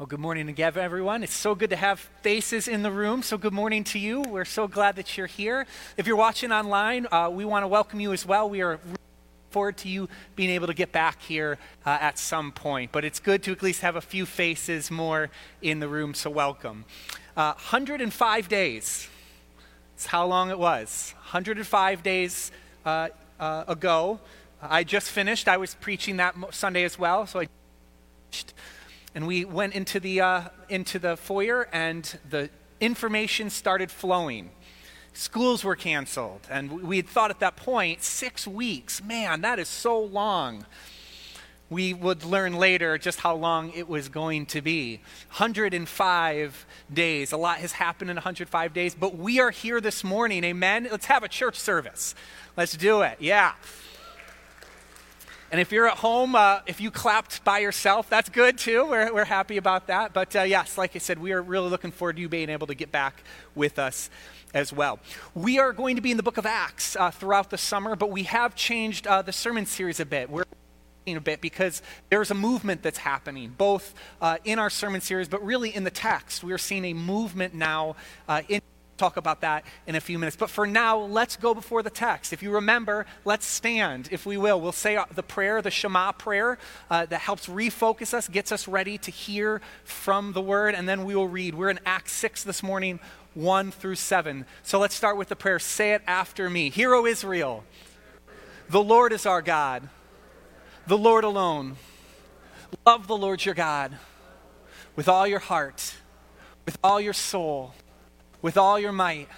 Well, good morning again, everyone. It's so good to have faces in the room. So, good morning to you. We're so glad that you're here. If you're watching online, uh, we want to welcome you as well. We are forward to you being able to get back here uh, at some point. But it's good to at least have a few faces more in the room, so welcome. Uh, 105 days. That's how long it was. 105 days uh, uh, ago. I just finished. I was preaching that Sunday as well, so I and we went into the, uh, into the foyer, and the information started flowing. Schools were canceled, and we had thought at that point, six weeks, man, that is so long. We would learn later just how long it was going to be. 105 days. A lot has happened in 105 days, but we are here this morning. Amen. Let's have a church service. Let's do it. Yeah. And if you're at home, uh, if you clapped by yourself, that's good too. We're, we're happy about that. But uh, yes, like I said, we are really looking forward to you being able to get back with us as well. We are going to be in the book of Acts uh, throughout the summer, but we have changed uh, the sermon series a bit. We're a bit because there's a movement that's happening, both uh, in our sermon series, but really in the text. We are seeing a movement now uh, in talk about that in a few minutes. But for now, let's go before the text. If you remember, let's stand, if we will. We'll say the prayer, the Shema prayer, uh, that helps refocus us, gets us ready to hear from the word, and then we will read. We're in Acts 6 this morning, 1 through 7. So let's start with the prayer. Say it after me. Hear, O Israel, the Lord is our God, the Lord alone. Love the Lord your God with all your heart, with all your soul with all your might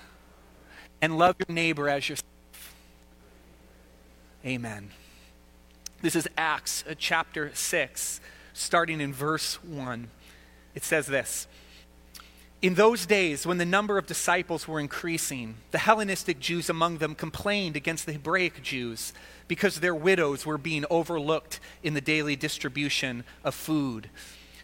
and love your neighbor as yourself. Amen. This is Acts uh, chapter 6, starting in verse 1. It says this In those days, when the number of disciples were increasing, the Hellenistic Jews among them complained against the Hebraic Jews because their widows were being overlooked in the daily distribution of food.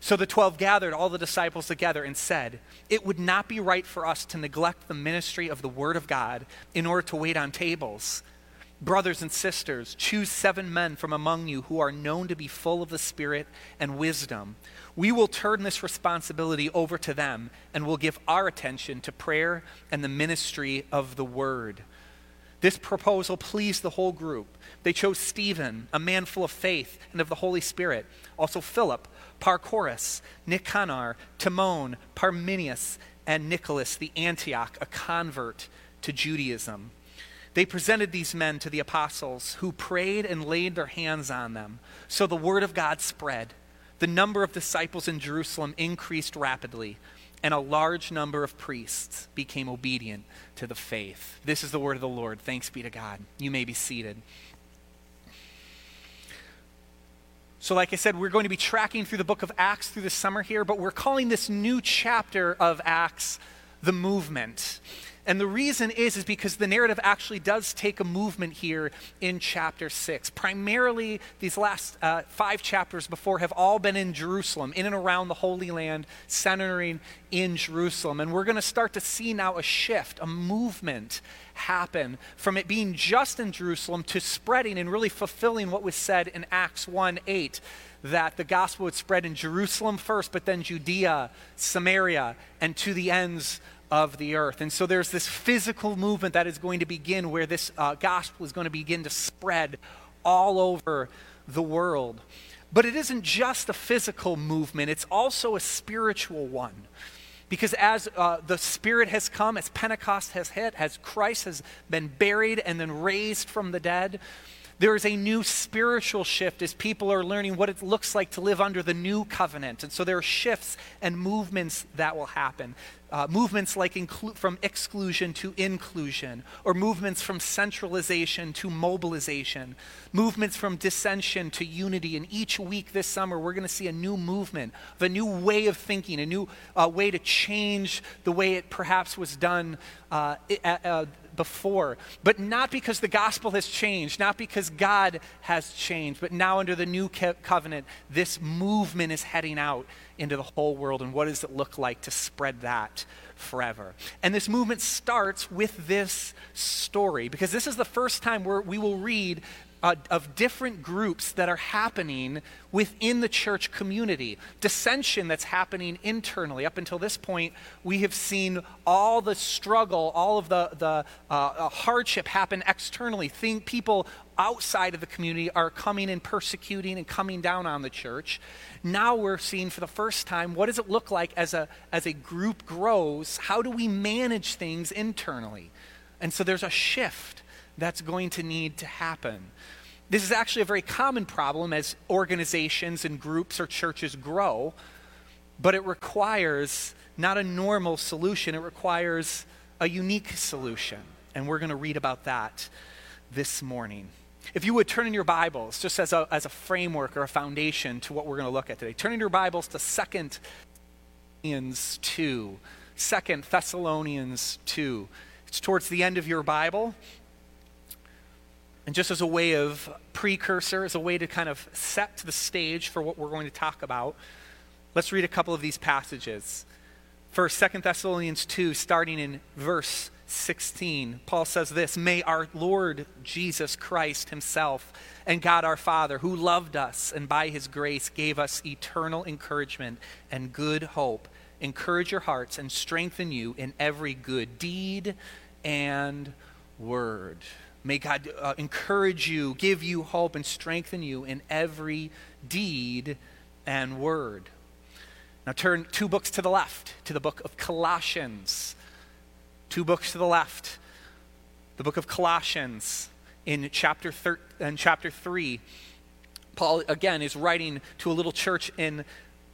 So the twelve gathered all the disciples together and said, It would not be right for us to neglect the ministry of the Word of God in order to wait on tables. Brothers and sisters, choose seven men from among you who are known to be full of the Spirit and wisdom. We will turn this responsibility over to them and will give our attention to prayer and the ministry of the Word. This proposal pleased the whole group. They chose Stephen, a man full of faith and of the Holy Spirit, also Philip Prochorus, Nicanor, Timon, Parmenius, and Nicholas the Antioch, a convert to Judaism. They presented these men to the apostles, who prayed and laid their hands on them. So the word of God spread. The number of disciples in Jerusalem increased rapidly, and a large number of priests became obedient to the faith. This is the word of the Lord. Thanks be to God. You may be seated. So, like I said, we're going to be tracking through the book of Acts through the summer here, but we're calling this new chapter of Acts the movement. And the reason is is because the narrative actually does take a movement here in chapter 6. Primarily, these last uh, five chapters before have all been in Jerusalem, in and around the Holy Land, centering in Jerusalem. And we're going to start to see now a shift, a movement happen from it being just in Jerusalem to spreading and really fulfilling what was said in Acts 1 8 that the gospel would spread in Jerusalem first, but then Judea, Samaria, and to the ends of the earth. And so there's this physical movement that is going to begin where this uh, gospel is going to begin to spread all over the world. But it isn't just a physical movement, it's also a spiritual one. Because as uh, the Spirit has come, as Pentecost has hit, as Christ has been buried and then raised from the dead, there is a new spiritual shift as people are learning what it looks like to live under the new covenant. And so there are shifts and movements that will happen. Uh, movements like inclu- from exclusion to inclusion, or movements from centralization to mobilization, movements from dissension to unity. And each week this summer, we're going to see a new movement, of a new way of thinking, a new uh, way to change the way it perhaps was done uh, uh before, but not because the gospel has changed, not because God has changed, but now under the new covenant, this movement is heading out into the whole world. And what does it look like to spread that forever? And this movement starts with this story, because this is the first time where we will read uh, of different groups that are happening within the church community, dissension that's happening internally. Up until this point, we have seen all the struggle, all of the, the uh, uh, hardship happen externally. Think people outside of the community are coming and persecuting and coming down on the church. Now we're seeing for the first time what does it look like as a, as a group grows? How do we manage things internally? And so there's a shift that's going to need to happen. This is actually a very common problem as organizations and groups or churches grow, but it requires not a normal solution, it requires a unique solution. And we're going to read about that this morning. If you would turn in your Bibles, just as a, as a framework or a foundation to what we're going to look at today, turn in your Bibles to 2 Thessalonians 2. 2 Thessalonians 2. It's towards the end of your Bible. And just as a way of precursor, as a way to kind of set the stage for what we're going to talk about, let's read a couple of these passages. First, Second Thessalonians 2, starting in verse 16, Paul says this May our Lord Jesus Christ Himself and God our Father, who loved us and by His grace gave us eternal encouragement and good hope, encourage your hearts and strengthen you in every good deed and word. May God uh, encourage you, give you hope, and strengthen you in every deed and word. Now turn two books to the left to the book of Colossians. Two books to the left. The book of Colossians in chapter, thir- in chapter 3. Paul, again, is writing to a little church in,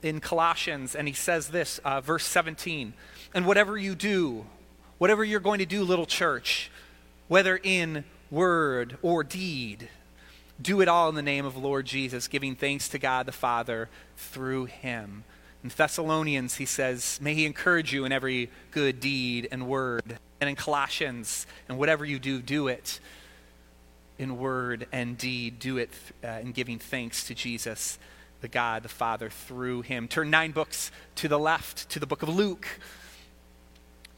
in Colossians, and he says this, uh, verse 17 And whatever you do, whatever you're going to do, little church, whether in word, or deed. Do it all in the name of Lord Jesus, giving thanks to God the Father through him. In Thessalonians, he says, May he encourage you in every good deed and word. And in Colossians, and whatever you do, do it in word and deed. Do it uh, in giving thanks to Jesus, the God, the Father, through him. Turn nine books to the left to the book of Luke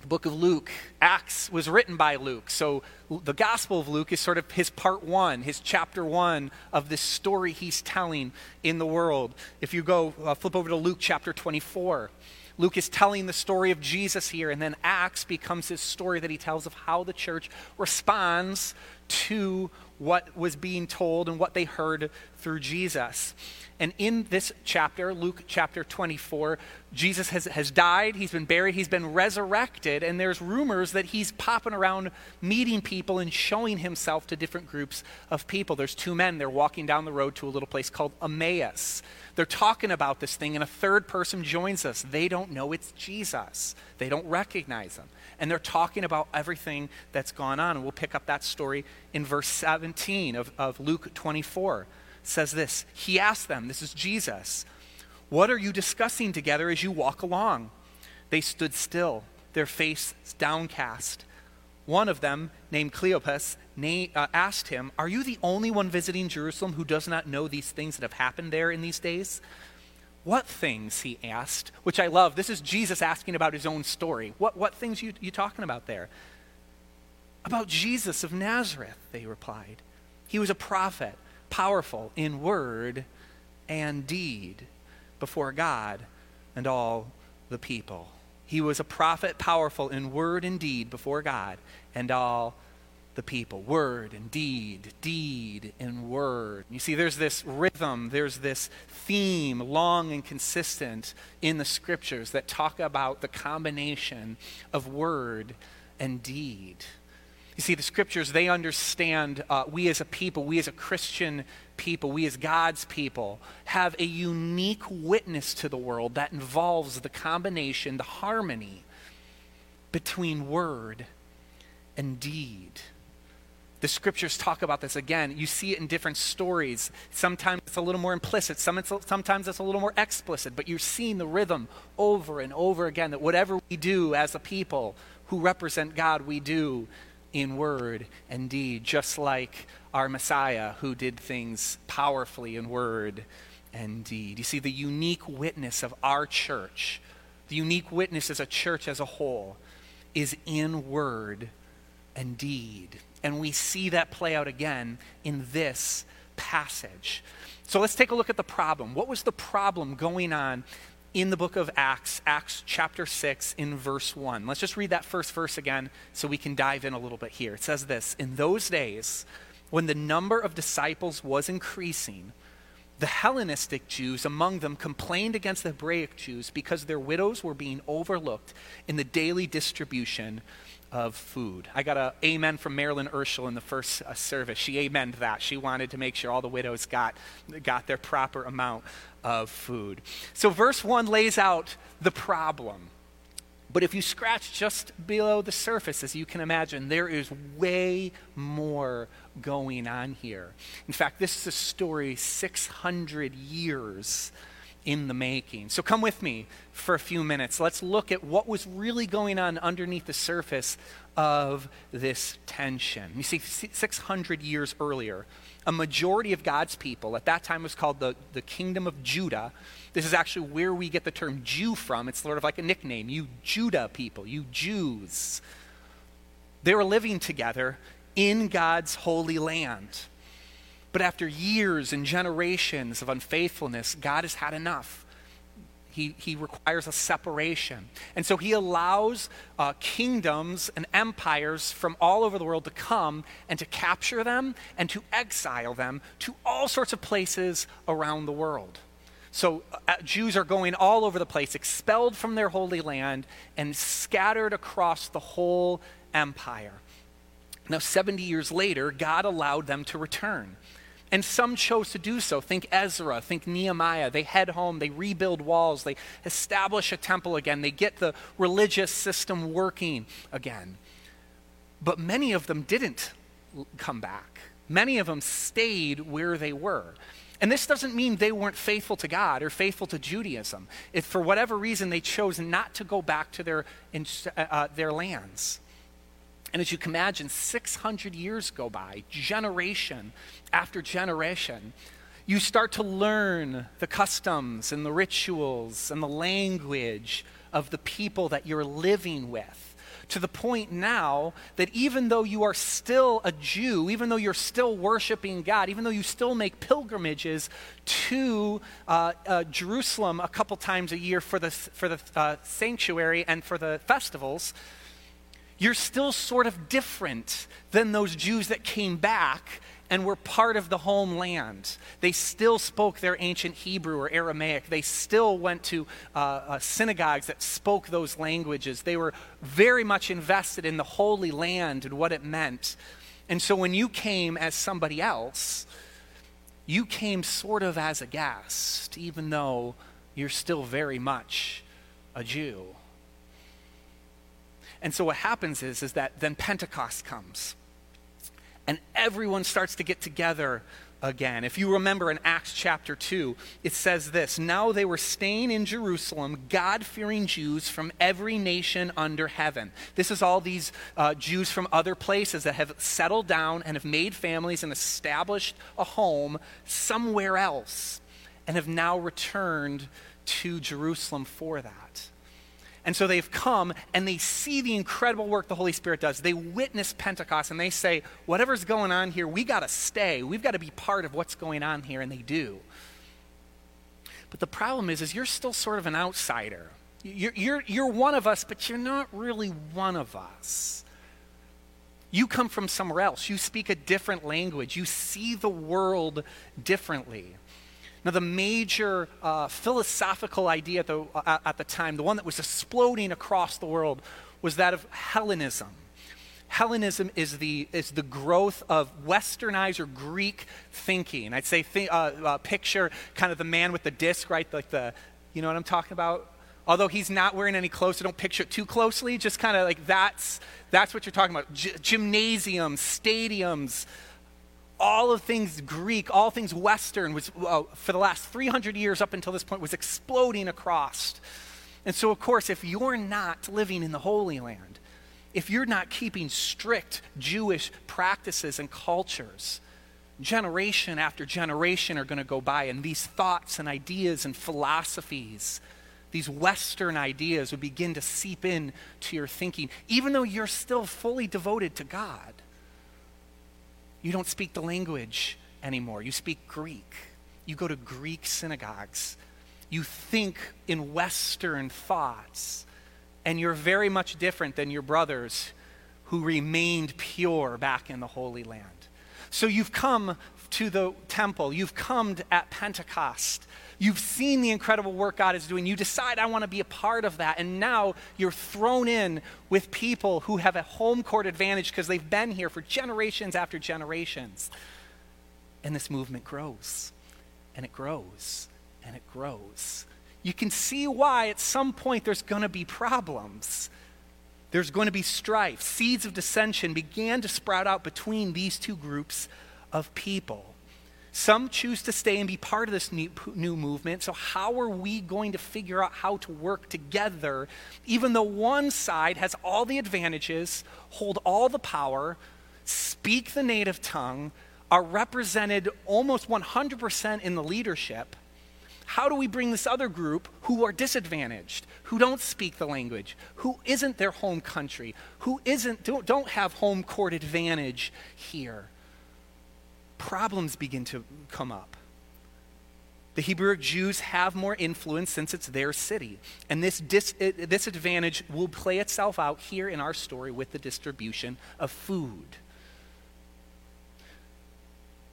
the book of Luke. Acts was written by Luke. So the Gospel of Luke is sort of his part one, his chapter one of this story he's telling in the world. If you go uh, flip over to Luke chapter 24, Luke is telling the story of Jesus here, and then Acts becomes his story that he tells of how the church responds to what was being told and what they heard through Jesus. And in this chapter, Luke chapter 24, Jesus has, has died, he's been buried, he's been resurrected, and there's rumors that he's popping around meeting people and showing himself to different groups of people. There's two men, they're walking down the road to a little place called Emmaus. They're talking about this thing, and a third person joins us. They don't know it's Jesus, they don't recognize him. And they're talking about everything that's gone on. And we'll pick up that story in verse 17 of, of Luke 24 says this He asked them, this is Jesus, What are you discussing together as you walk along? They stood still, their faces downcast. One of them, named Cleopas, uh, asked him, Are you the only one visiting Jerusalem who does not know these things that have happened there in these days? What things, he asked, which I love. This is Jesus asking about his own story. What, what things you, you talking about there? About Jesus of Nazareth, they replied. He was a prophet powerful in word and deed before God and all the people. He was a prophet, powerful in word and deed before God and all the people. Word and deed, deed and word. You see, there's this rhythm, there's this theme, long and consistent in the scriptures that talk about the combination of word and deed. You see, the scriptures, they understand uh, we as a people, we as a Christian people, we as God's people, have a unique witness to the world that involves the combination, the harmony between word and deed. The scriptures talk about this again. You see it in different stories. Sometimes it's a little more implicit, sometimes it's a little more explicit, but you're seeing the rhythm over and over again that whatever we do as a people who represent God, we do in word and deed, just like our Messiah who did things powerfully in word and deed. You see, the unique witness of our church, the unique witness as a church as a whole, is in word and deed. And we see that play out again in this passage. So let's take a look at the problem. What was the problem going on in the book of Acts, Acts chapter 6, in verse 1? Let's just read that first verse again so we can dive in a little bit here. It says this In those days, when the number of disciples was increasing, the Hellenistic Jews among them complained against the Hebraic Jews because their widows were being overlooked in the daily distribution of food. I got a amen from Marilyn Urschel in the first uh, service. She amened that. She wanted to make sure all the widows got, got their proper amount of food. So, verse 1 lays out the problem. But if you scratch just below the surface, as you can imagine, there is way more going on here. In fact, this is a story 600 years in the making. So come with me for a few minutes. Let's look at what was really going on underneath the surface of this tension. You see, 600 years earlier, a majority of God's people, at that time was called the, the Kingdom of Judah. This is actually where we get the term Jew from. It's sort of like a nickname. You Judah people, you Jews. They were living together in God's holy land. But after years and generations of unfaithfulness, God has had enough. He, he requires a separation. And so he allows uh, kingdoms and empires from all over the world to come and to capture them and to exile them to all sorts of places around the world. So uh, Jews are going all over the place, expelled from their holy land and scattered across the whole empire. Now, 70 years later, God allowed them to return. And some chose to do so. Think Ezra, think Nehemiah. They head home, they rebuild walls, they establish a temple again, they get the religious system working again. But many of them didn't come back. Many of them stayed where they were. And this doesn't mean they weren't faithful to God or faithful to Judaism. If for whatever reason they chose not to go back to their, uh, uh, their lands. And as you can imagine, 600 years go by, generation after generation. You start to learn the customs and the rituals and the language of the people that you're living with. To the point now that even though you are still a Jew, even though you're still worshiping God, even though you still make pilgrimages to uh, uh, Jerusalem a couple times a year for the, for the uh, sanctuary and for the festivals, you're still sort of different than those Jews that came back and were part of the homeland. They still spoke their ancient Hebrew or Aramaic. They still went to uh, uh, synagogues that spoke those languages. They were very much invested in the Holy Land and what it meant. And so when you came as somebody else, you came sort of as a guest, even though you're still very much a Jew. And so what happens is, is that then Pentecost comes. And everyone starts to get together again. If you remember in Acts chapter 2, it says this Now they were staying in Jerusalem, God fearing Jews from every nation under heaven. This is all these uh, Jews from other places that have settled down and have made families and established a home somewhere else and have now returned to Jerusalem for that. And so they've come and they see the incredible work the Holy Spirit does. They witness Pentecost and they say, whatever's going on here, we got to stay. We've got to be part of what's going on here. And they do. But the problem is, is you're still sort of an outsider. You're, you're, you're one of us, but you're not really one of us. You come from somewhere else. You speak a different language. You see the world differently. Now, the major uh, philosophical idea at the, uh, at the time, the one that was exploding across the world, was that of Hellenism. Hellenism is the, is the growth of westernized or Greek thinking. I'd say, th- uh, uh, picture kind of the man with the disc, right? Like the, you know what I'm talking about? Although he's not wearing any clothes, so don't picture it too closely. Just kind of like that's, that's what you're talking about. G- gymnasiums, stadiums, all of things Greek, all things Western was, uh, for the last 300 years up until this point, was exploding across. And so, of course, if you're not living in the Holy Land, if you're not keeping strict Jewish practices and cultures, generation after generation are going to go by, and these thoughts and ideas and philosophies these Western ideas would begin to seep in to your thinking, even though you're still fully devoted to God. You don't speak the language anymore. You speak Greek. You go to Greek synagogues. You think in Western thoughts. And you're very much different than your brothers who remained pure back in the Holy Land. So you've come to the temple, you've come at Pentecost, you've seen the incredible work God is doing. You decide, I want to be a part of that. And now you're thrown in with people who have a home court advantage because they've been here for generations after generations. And this movement grows, and it grows, and it grows. You can see why at some point there's going to be problems. There's going to be strife. Seeds of dissension began to sprout out between these two groups of people. Some choose to stay and be part of this new movement. So, how are we going to figure out how to work together, even though one side has all the advantages, hold all the power, speak the native tongue, are represented almost 100% in the leadership? How do we bring this other group who are disadvantaged, who don't speak the language, who isn't their home country, who isn't, don't, don't have home court advantage here? Problems begin to come up. The Hebrew Jews have more influence since it's their city. And this, dis, this advantage will play itself out here in our story with the distribution of food.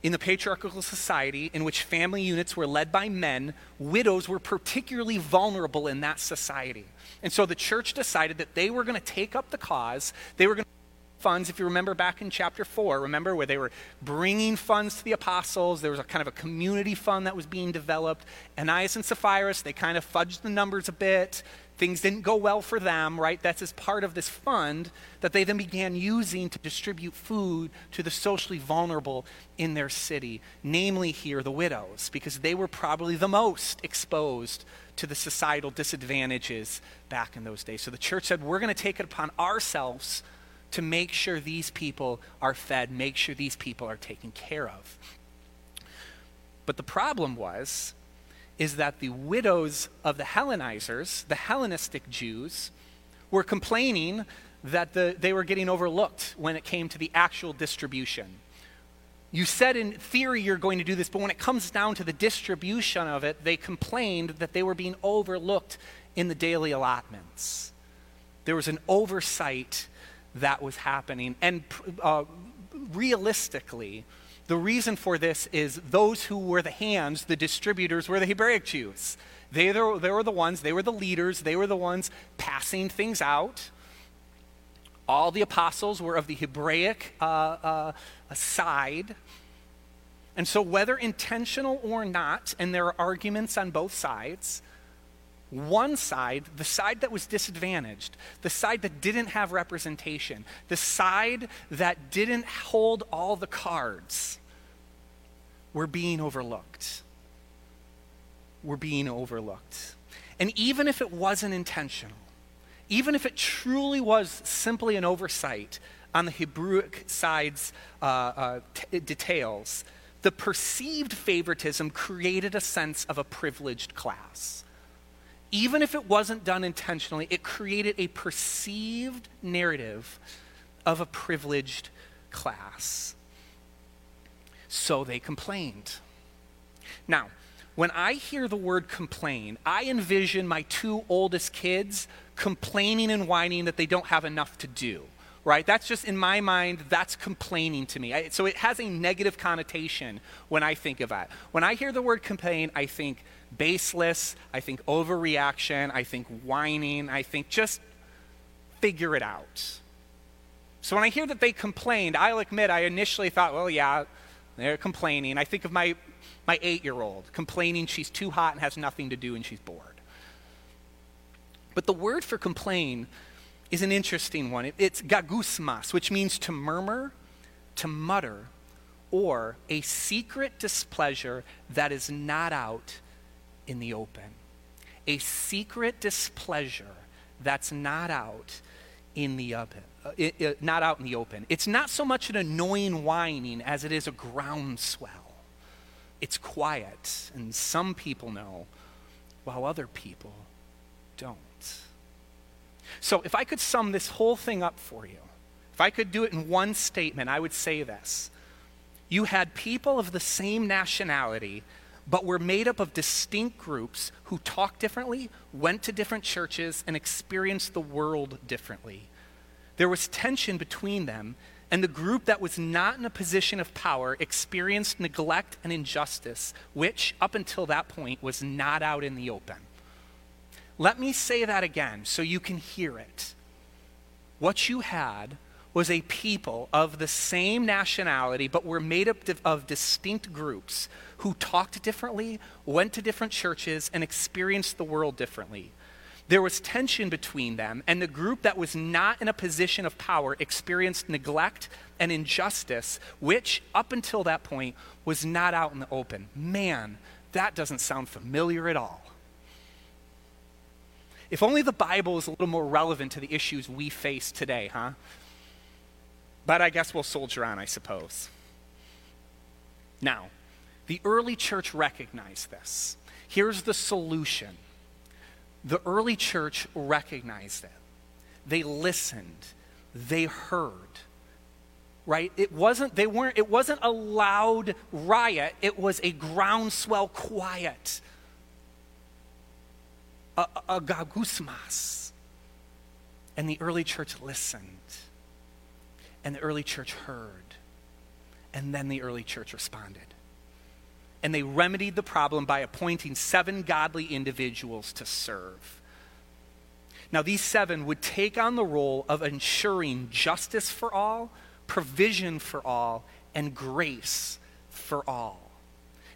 In the patriarchal society, in which family units were led by men, widows were particularly vulnerable in that society. And so the church decided that they were going to take up the cause, they were going to funds, if you remember back in chapter 4, remember where they were bringing funds to the apostles. There was a kind of a community fund that was being developed. Ananias and Sapphira, they kind of fudged the numbers a bit. Things didn't go well for them, right? That's as part of this fund that they then began using to distribute food to the socially vulnerable in their city, namely here the widows, because they were probably the most exposed to the societal disadvantages back in those days. So the church said, We're going to take it upon ourselves to make sure these people are fed, make sure these people are taken care of. But the problem was is that the widows of the Hellenizers, the Hellenistic Jews, were complaining that the, they were getting overlooked when it came to the actual distribution. You said in theory you're going to do this, but when it comes down to the distribution of it, they complained that they were being overlooked in the daily allotments. There was an oversight that was happening. And uh, realistically, the reason for this is those who were the hands, the distributors, were the Hebraic Jews. They, they were the ones, they were the leaders, they were the ones passing things out. All the apostles were of the Hebraic uh, uh, side. And so, whether intentional or not, and there are arguments on both sides, one side, the side that was disadvantaged, the side that didn't have representation, the side that didn't hold all the cards, were being overlooked. Were being overlooked. And even if it wasn't intentional, even if it truly was simply an oversight on the Hebraic side's uh, uh, t- details, the perceived favoritism created a sense of a privileged class even if it wasn't done intentionally, it created a perceived narrative of a privileged class. So they complained. Now, when I hear the word complain, I envision my two oldest kids complaining and whining that they don't have enough to do, right? That's just in my mind, that's complaining to me. I, so it has a negative connotation when I think of that. When I hear the word complain, I think baseless. I think overreaction. I think whining. I think just figure it out. So when I hear that they complained, I'll admit I initially thought, well, yeah, they're complaining. I think of my, my eight year old complaining she's too hot and has nothing to do and she's bored. But the word for complain is an interesting one. It's gagusmas, which means to murmur, to mutter, or a secret displeasure that is not out in the open. A secret displeasure that's not out in the open. Uh, it, it, not out in the open. It's not so much an annoying whining as it is a groundswell. It's quiet, and some people know, while other people don't. So, if I could sum this whole thing up for you, if I could do it in one statement, I would say this. You had people of the same nationality, but were made up of distinct groups who talked differently, went to different churches, and experienced the world differently. There was tension between them, and the group that was not in a position of power experienced neglect and injustice, which, up until that point, was not out in the open. Let me say that again so you can hear it. What you had was a people of the same nationality, but were made up of distinct groups who talked differently, went to different churches, and experienced the world differently. There was tension between them, and the group that was not in a position of power experienced neglect and injustice, which, up until that point, was not out in the open. Man, that doesn't sound familiar at all. If only the Bible is a little more relevant to the issues we face today, huh? But I guess we'll soldier on, I suppose. Now, the early church recognized this. Here's the solution the early church recognized it. They listened, they heard. Right? It wasn't they weren't it wasn't a loud riot, it was a groundswell quiet. A, a, gagusmas. And the early church listened. And the early church heard. And then the early church responded and they remedied the problem by appointing seven godly individuals to serve. Now, these seven would take on the role of ensuring justice for all, provision for all, and grace for all.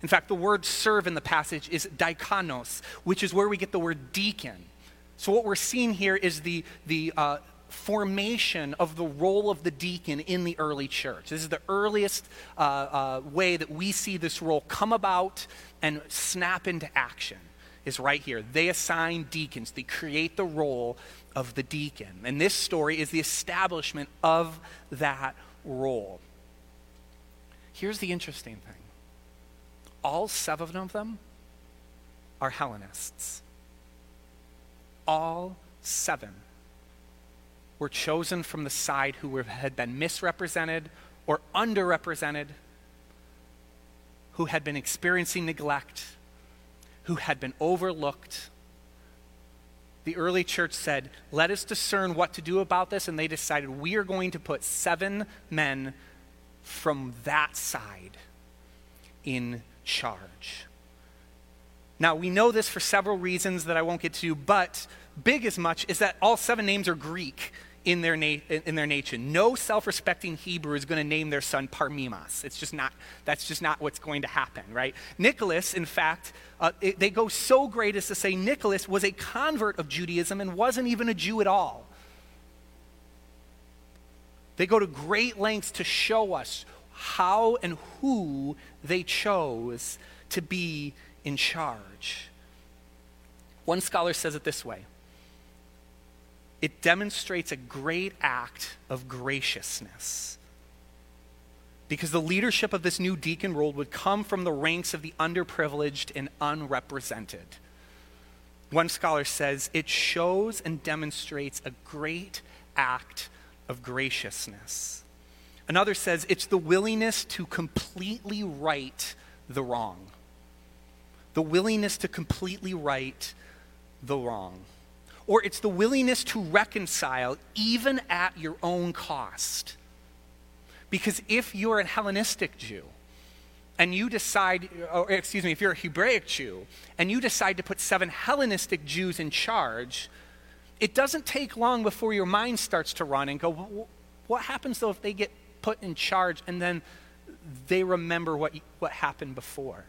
In fact, the word serve in the passage is diakonos, which is where we get the word deacon. So, what we're seeing here is the, the uh, formation of the role of the deacon in the early church. This is the earliest uh, uh, way that we see this role come about and snap into action, is right here. They assign deacons, they create the role of the deacon. And this story is the establishment of that role. Here's the interesting thing all seven of them are Hellenists. All seven were chosen from the side who were, had been misrepresented or underrepresented, who had been experiencing neglect, who had been overlooked. The early church said, Let us discern what to do about this. And they decided, We are going to put seven men from that side in charge. Now, we know this for several reasons that I won't get to, but big as much is that all seven names are Greek in their, na- in their nature. No self-respecting Hebrew is going to name their son Parmimas. It's just not, that's just not what's going to happen, right? Nicholas, in fact, uh, it, they go so great as to say Nicholas was a convert of Judaism and wasn't even a Jew at all. They go to great lengths to show us how and who they chose to be in charge. One scholar says it this way it demonstrates a great act of graciousness. Because the leadership of this new deacon role would come from the ranks of the underprivileged and unrepresented. One scholar says it shows and demonstrates a great act of graciousness. Another says it's the willingness to completely right the wrong. The willingness to completely right the wrong or it's the willingness to reconcile even at your own cost. Because if you're a Hellenistic Jew, and you decide, or excuse me, if you're a Hebraic Jew, and you decide to put seven Hellenistic Jews in charge, it doesn't take long before your mind starts to run and go, what happens though if they get put in charge and then they remember what, what happened before?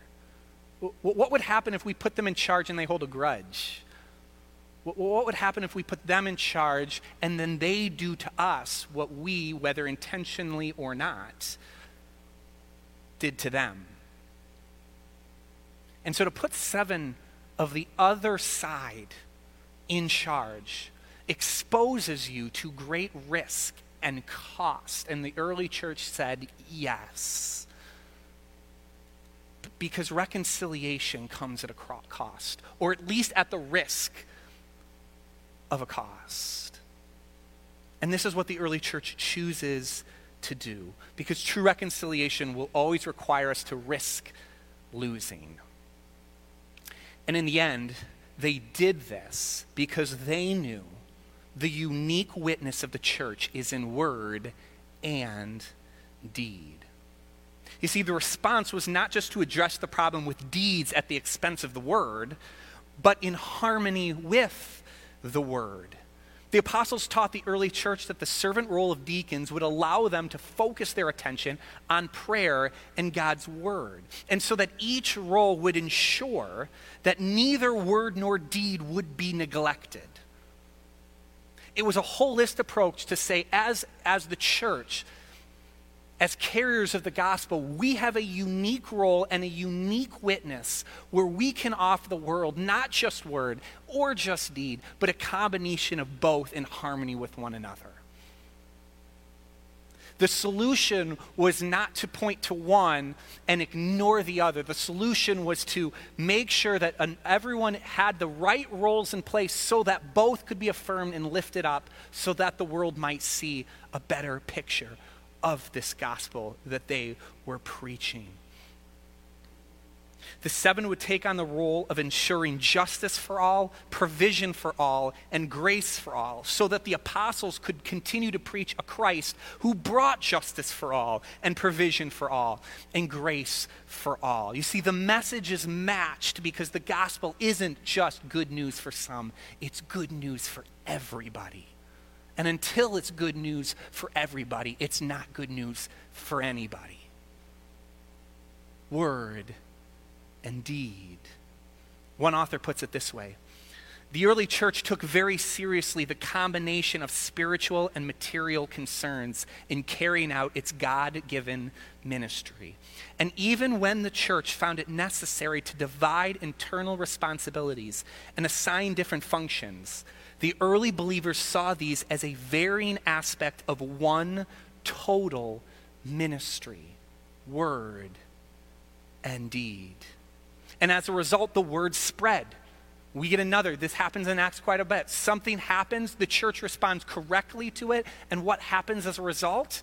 What would happen if we put them in charge and they hold a grudge? What would happen if we put them in charge and then they do to us what we, whether intentionally or not, did to them? And so to put seven of the other side in charge exposes you to great risk and cost. And the early church said yes. Because reconciliation comes at a cost, or at least at the risk of a cost. And this is what the early church chooses to do because true reconciliation will always require us to risk losing. And in the end, they did this because they knew the unique witness of the church is in word and deed. You see, the response was not just to address the problem with deeds at the expense of the word, but in harmony with the word. The apostles taught the early church that the servant role of deacons would allow them to focus their attention on prayer and God's word. And so that each role would ensure that neither word nor deed would be neglected. It was a holistic approach to say, as, as the church, as carriers of the gospel, we have a unique role and a unique witness where we can offer the world not just word or just deed, but a combination of both in harmony with one another. The solution was not to point to one and ignore the other. The solution was to make sure that everyone had the right roles in place so that both could be affirmed and lifted up so that the world might see a better picture of this gospel that they were preaching. The seven would take on the role of ensuring justice for all, provision for all, and grace for all, so that the apostles could continue to preach a Christ who brought justice for all, and provision for all, and grace for all. You see, the message is matched because the gospel isn't just good news for some, it's good news for everybody. And until it's good news for everybody, it's not good news for anybody. Word and deed. One author puts it this way The early church took very seriously the combination of spiritual and material concerns in carrying out its God given ministry. And even when the church found it necessary to divide internal responsibilities and assign different functions, the early believers saw these as a varying aspect of one total ministry word and deed. And as a result, the word spread. We get another. This happens in Acts quite a bit. Something happens, the church responds correctly to it, and what happens as a result?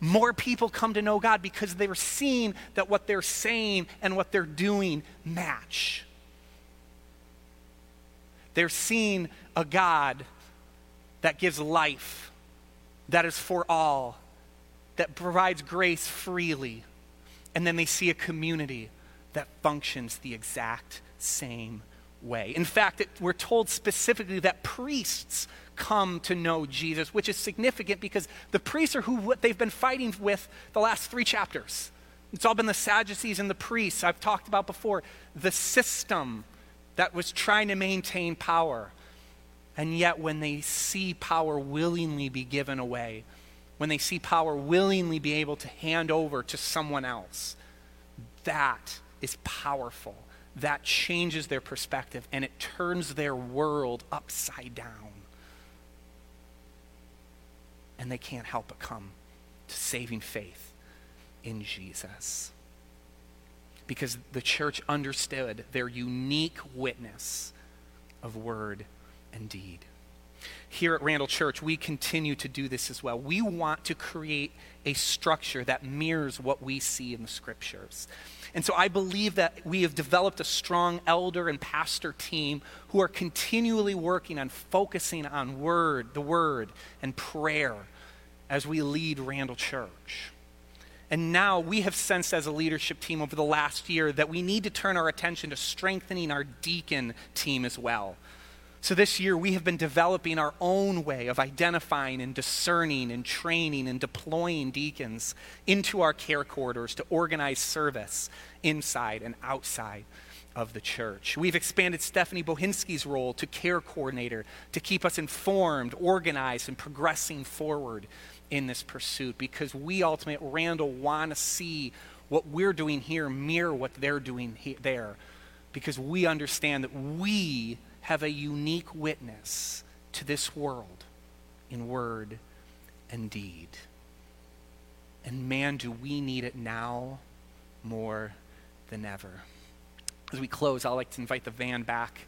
More people come to know God because they're seeing that what they're saying and what they're doing match. They're seeing a God that gives life, that is for all, that provides grace freely. And then they see a community that functions the exact same way. In fact, it, we're told specifically that priests come to know Jesus, which is significant because the priests are who they've been fighting with the last three chapters. It's all been the Sadducees and the priests I've talked about before, the system that was trying to maintain power. And yet, when they see power willingly be given away, when they see power willingly be able to hand over to someone else, that is powerful. That changes their perspective and it turns their world upside down. And they can't help but come to saving faith in Jesus. Because the church understood their unique witness of word and deed. Here at Randall Church, we continue to do this as well. We want to create a structure that mirrors what we see in the scriptures. And so I believe that we have developed a strong elder and pastor team who are continually working on focusing on word, the word, and prayer as we lead Randall Church. And now we have sensed as a leadership team over the last year that we need to turn our attention to strengthening our deacon team as well. So, this year, we have been developing our own way of identifying and discerning and training and deploying deacons into our care corridors to organize service inside and outside of the church. We've expanded Stephanie Bohinski's role to care coordinator to keep us informed, organized, and progressing forward in this pursuit because we ultimately Randall want to see what we're doing here mirror what they're doing he- there because we understand that we have a unique witness to this world in word and deed. And man, do we need it now more than ever. As we close, I'd like to invite the van back.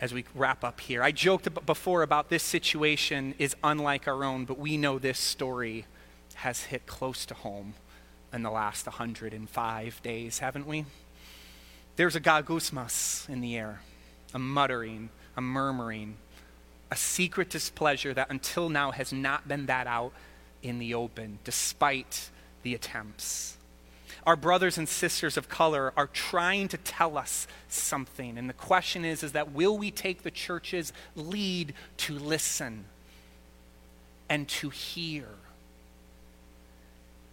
As we wrap up here. I joked before about this situation is unlike our own, but we know this story has hit close to home in the last 105 days, haven't we? There's a gagusmas in the air, a muttering, a murmuring, a secret displeasure that until now has not been that out in the open, despite the attempts. Our brothers and sisters of color are trying to tell us something. And the question is, is that will we take the church's lead to listen and to hear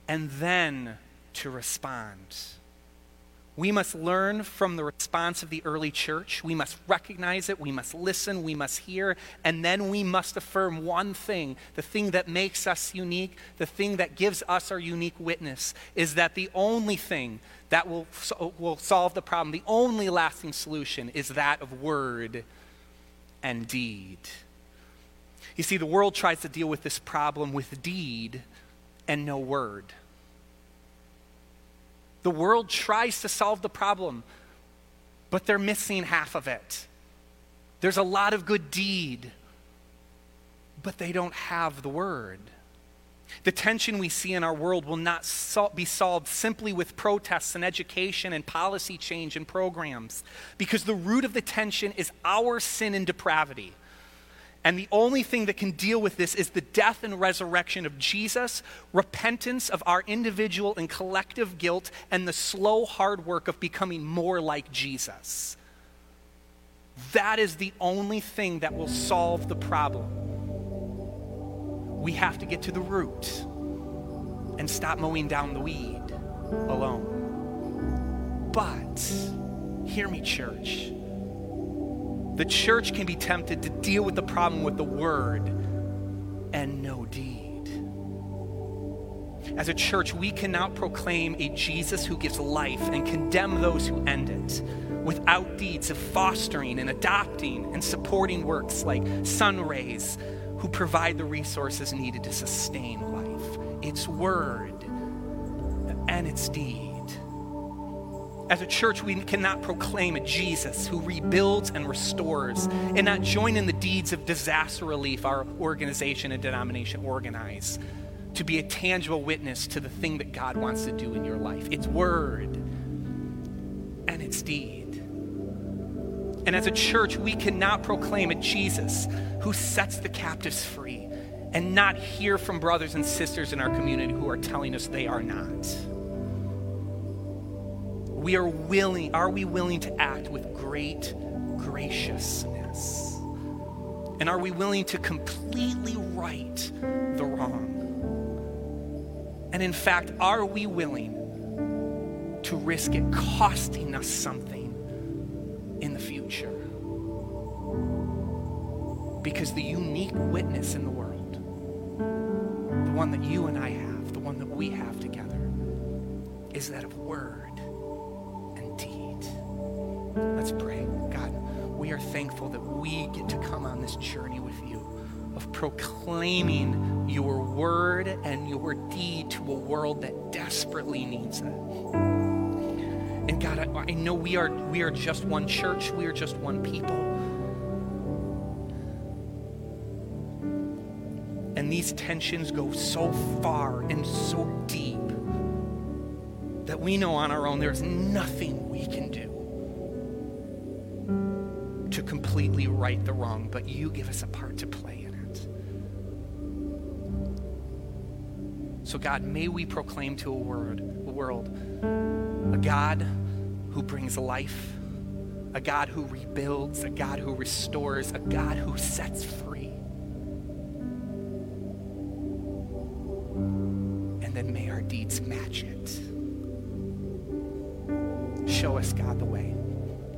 and then to respond? We must learn from the response of the early church. We must recognize it. We must listen. We must hear. And then we must affirm one thing the thing that makes us unique, the thing that gives us our unique witness, is that the only thing that will, will solve the problem, the only lasting solution, is that of word and deed. You see, the world tries to deal with this problem with deed and no word. The world tries to solve the problem, but they're missing half of it. There's a lot of good deed, but they don't have the word. The tension we see in our world will not sol- be solved simply with protests and education and policy change and programs, because the root of the tension is our sin and depravity. And the only thing that can deal with this is the death and resurrection of Jesus, repentance of our individual and collective guilt, and the slow, hard work of becoming more like Jesus. That is the only thing that will solve the problem. We have to get to the root and stop mowing down the weed alone. But, hear me, church the church can be tempted to deal with the problem with the word and no deed. As a church, we cannot proclaim a Jesus who gives life and condemn those who end it without deeds of fostering and adopting and supporting works like Sunrays, who provide the resources needed to sustain life. It's word and it's deed. As a church, we cannot proclaim a Jesus who rebuilds and restores and not join in the deeds of disaster relief our organization and denomination organize to be a tangible witness to the thing that God wants to do in your life. It's word and it's deed. And as a church, we cannot proclaim a Jesus who sets the captives free and not hear from brothers and sisters in our community who are telling us they are not we are willing, are we willing to act with great graciousness? And are we willing to completely right the wrong? And in fact, are we willing to risk it costing us something in the future? Because the unique witness in the world, the one that you and I have, the one that we have together, is that of word. Let's pray. God, we are thankful that we get to come on this journey with you of proclaiming your word and your deed to a world that desperately needs it. And God, I, I know we are, we are just one church, we are just one people. And these tensions go so far and so deep that we know on our own there's nothing we can do to completely right the wrong, but you give us a part to play in it. So, God, may we proclaim to a, word, a world a God who brings life, a God who rebuilds, a God who restores, a God who sets free.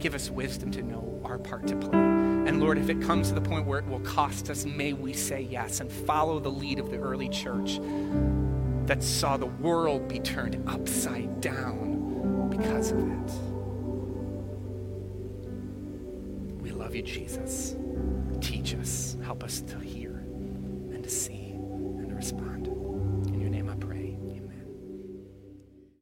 Give us wisdom to know our part to play. And Lord, if it comes to the point where it will cost us, may we say yes and follow the lead of the early church that saw the world be turned upside down because of it. We love you, Jesus. Teach us, help us to hear